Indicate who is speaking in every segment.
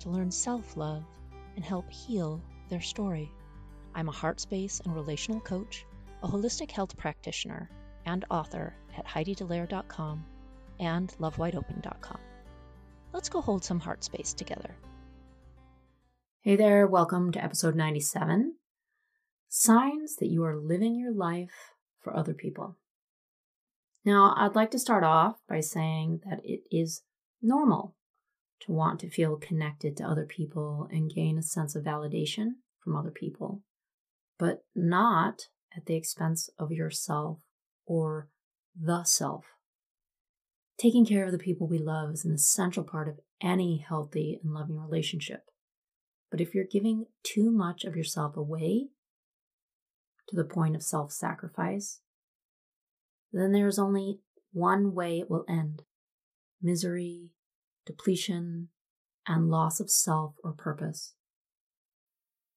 Speaker 1: to learn self love and help heal their story. I'm a heart space and relational coach, a holistic health practitioner, and author at HeidiDallaire.com and LoveWideOpen.com. Let's go hold some heart space together. Hey there, welcome to episode 97 Signs that you are living your life for other people. Now, I'd like to start off by saying that it is normal to want to feel connected to other people and gain a sense of validation from other people, but not at the expense of yourself or the self. Taking care of the people we love is an essential part of any healthy and loving relationship. But if you're giving too much of yourself away to the point of self sacrifice, then there's only one way it will end misery, depletion, and loss of self or purpose.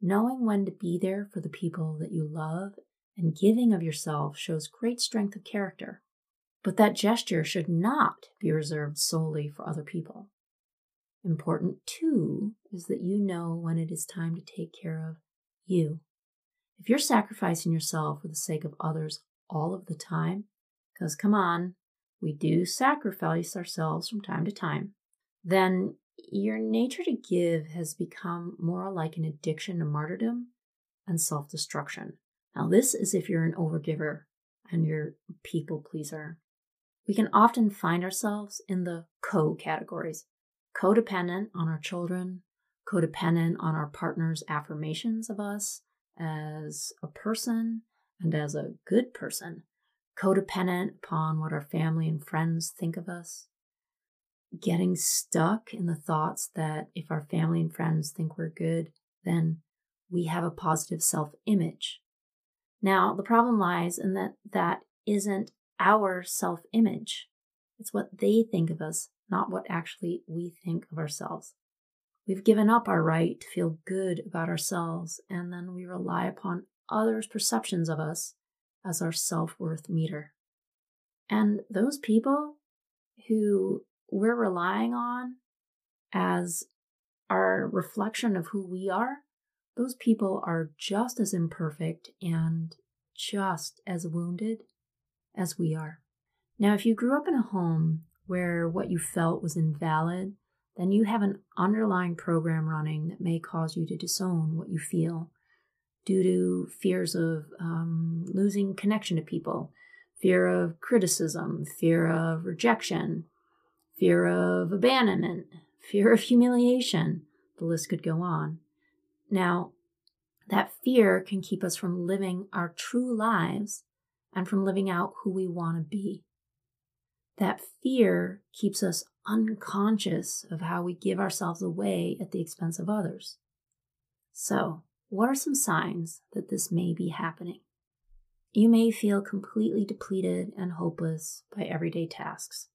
Speaker 1: Knowing when to be there for the people that you love and giving of yourself shows great strength of character. But that gesture should not be reserved solely for other people. Important too is that you know when it is time to take care of you. If you're sacrificing yourself for the sake of others all of the time, because come on, we do sacrifice ourselves from time to time, then your nature to give has become more like an addiction to martyrdom and self destruction. Now, this is if you're an overgiver and you're people pleaser. We can often find ourselves in the co categories codependent on our children, codependent on our partner's affirmations of us as a person and as a good person, codependent upon what our family and friends think of us, getting stuck in the thoughts that if our family and friends think we're good, then we have a positive self image. Now, the problem lies in that that isn't our self image. It's what they think of us, not what actually we think of ourselves. We've given up our right to feel good about ourselves, and then we rely upon others' perceptions of us as our self worth meter. And those people who we're relying on as our reflection of who we are, those people are just as imperfect and just as wounded as we are. Now, if you grew up in a home where what you felt was invalid, then you have an underlying program running that may cause you to disown what you feel due to fears of um, losing connection to people, fear of criticism, fear of rejection, fear of abandonment, fear of humiliation. The list could go on. Now, that fear can keep us from living our true lives and from living out who we want to be. That fear keeps us unconscious of how we give ourselves away at the expense of others. So, what are some signs that this may be happening? You may feel completely depleted and hopeless by everyday tasks.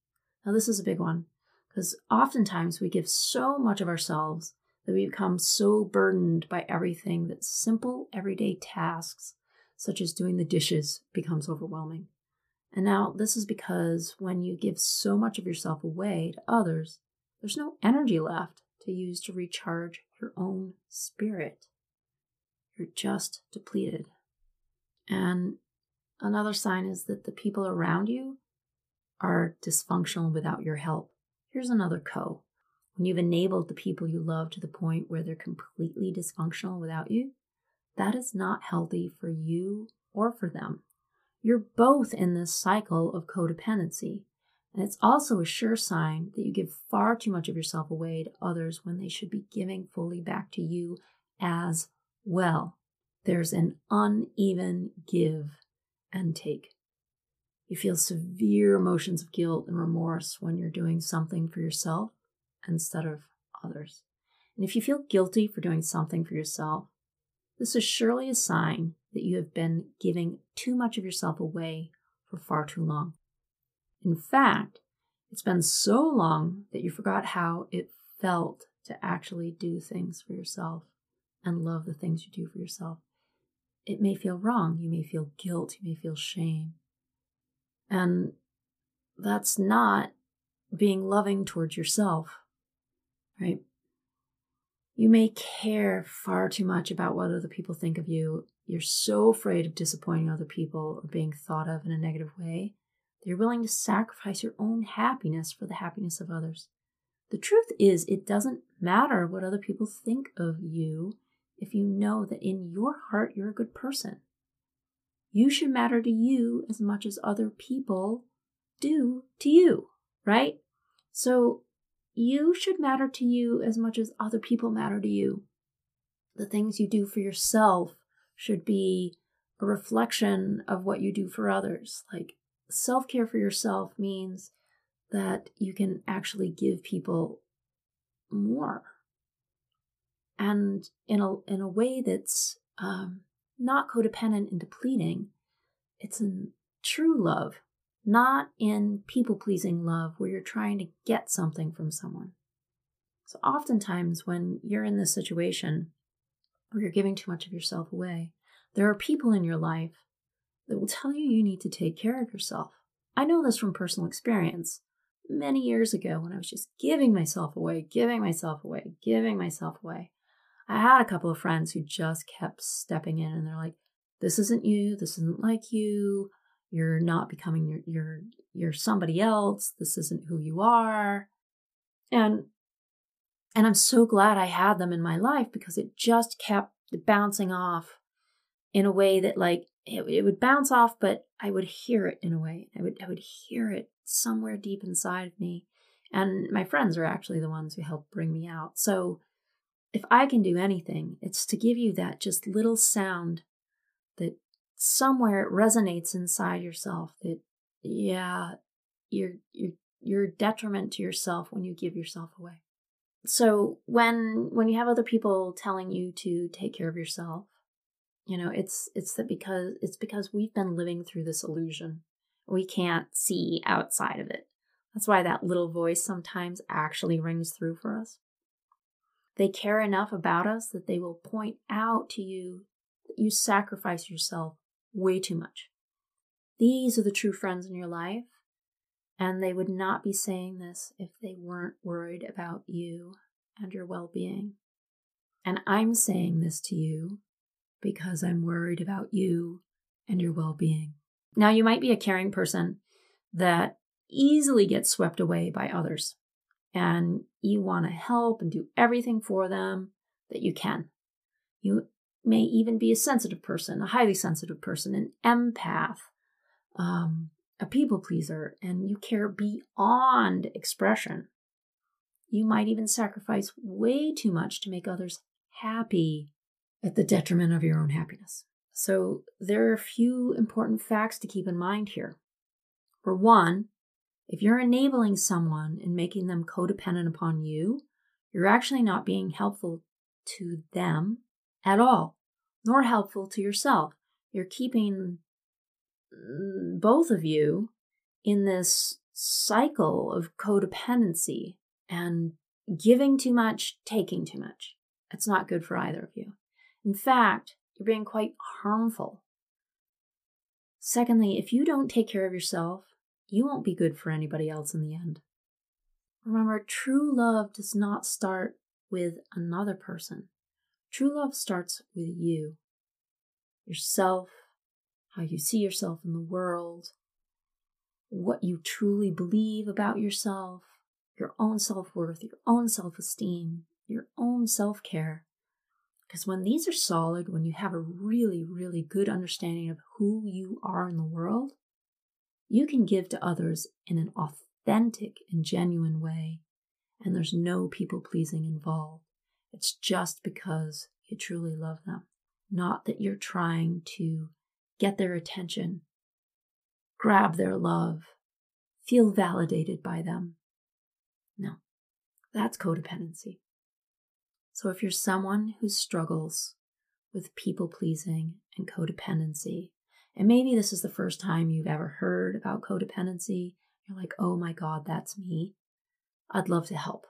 Speaker 1: Now, this is a big one because oftentimes we give so much of ourselves that we become so burdened by everything that simple everyday tasks, such as doing the dishes, becomes overwhelming. And now, this is because when you give so much of yourself away to others, there's no energy left to use to recharge your own spirit. You're just depleted. And another sign is that the people around you are dysfunctional without your help. Here's another co. when you've enabled the people you love to the point where they're completely dysfunctional without you, that is not healthy for you or for them. You're both in this cycle of codependency. And it's also a sure sign that you give far too much of yourself away to others when they should be giving fully back to you as well. There's an uneven give and take. You feel severe emotions of guilt and remorse when you're doing something for yourself instead of others. And if you feel guilty for doing something for yourself, this is surely a sign that you have been giving too much of yourself away for far too long. In fact, it's been so long that you forgot how it felt to actually do things for yourself and love the things you do for yourself. It may feel wrong. You may feel guilt. You may feel shame. And that's not being loving towards yourself, right? You may care far too much about what other people think of you. You're so afraid of disappointing other people or being thought of in a negative way that you're willing to sacrifice your own happiness for the happiness of others. The truth is, it doesn't matter what other people think of you if you know that in your heart you're a good person. You should matter to you as much as other people do to you, right? So you should matter to you as much as other people matter to you. The things you do for yourself should be a reflection of what you do for others. Like self care for yourself means that you can actually give people more and in a in a way that's um, not codependent and depleting. It's in true love, not in people pleasing love where you're trying to get something from someone. So oftentimes when you're in this situation where you're giving too much of yourself away, there are people in your life that will tell you you need to take care of yourself. I know this from personal experience. Many years ago, when I was just giving myself away, giving myself away, giving myself away, I had a couple of friends who just kept stepping in and they're like, this isn't you, this isn't like you, you're not becoming your you're you're somebody else, this isn't who you are. And and I'm so glad I had them in my life because it just kept bouncing off in a way that like it, it would bounce off, but I would hear it in a way. I would I would hear it somewhere deep inside of me. And my friends are actually the ones who helped bring me out. So if I can do anything, it's to give you that just little sound that somewhere it resonates inside yourself that, yeah, you're, you're, you're detriment to yourself when you give yourself away. So when, when you have other people telling you to take care of yourself, you know, it's, it's that because, it's because we've been living through this illusion. We can't see outside of it. That's why that little voice sometimes actually rings through for us. They care enough about us that they will point out to you that you sacrifice yourself way too much. These are the true friends in your life, and they would not be saying this if they weren't worried about you and your well being. And I'm saying this to you because I'm worried about you and your well being. Now, you might be a caring person that easily gets swept away by others and you want to help and do everything for them that you can. You may even be a sensitive person, a highly sensitive person, an empath, um, a people pleaser, and you care beyond expression. You might even sacrifice way too much to make others happy at the detriment of your own happiness. So, there are a few important facts to keep in mind here. For one, if you're enabling someone and making them codependent upon you, you're actually not being helpful to them at all, nor helpful to yourself. You're keeping mm, both of you in this cycle of codependency and giving too much, taking too much. It's not good for either of you. In fact, you're being quite harmful. Secondly, if you don't take care of yourself, you won't be good for anybody else in the end. Remember, true love does not start with another person. True love starts with you, yourself, how you see yourself in the world, what you truly believe about yourself, your own self worth, your own self esteem, your own self care. Because when these are solid, when you have a really, really good understanding of who you are in the world, you can give to others in an authentic and genuine way. And there's no people pleasing involved. It's just because you truly love them, not that you're trying to get their attention, grab their love, feel validated by them. No, that's codependency. So if you're someone who struggles with people pleasing and codependency, and maybe this is the first time you've ever heard about codependency, you're like, oh my God, that's me. I'd love to help.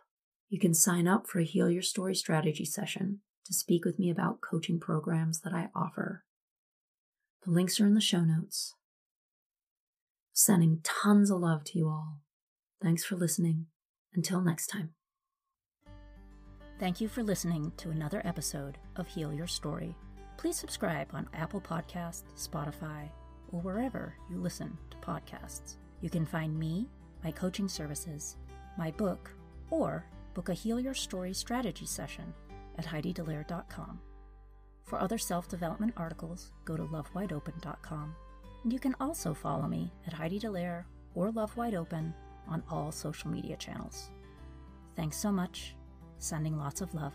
Speaker 1: You can sign up for a Heal Your Story strategy session to speak with me about coaching programs that I offer. The links are in the show notes. Sending tons of love to you all. Thanks for listening. Until next time.
Speaker 2: Thank you for listening to another episode of Heal Your Story. Please subscribe on Apple Podcasts, Spotify, or wherever you listen to podcasts. You can find me, my coaching services, my book, or book a Heal Your Story strategy session at HeidiDallaire.com. For other self development articles, go to lovewideopen.com. And you can also follow me at Heidi Dallaire or Love Wide Open on all social media channels. Thanks so much. Sending lots of love.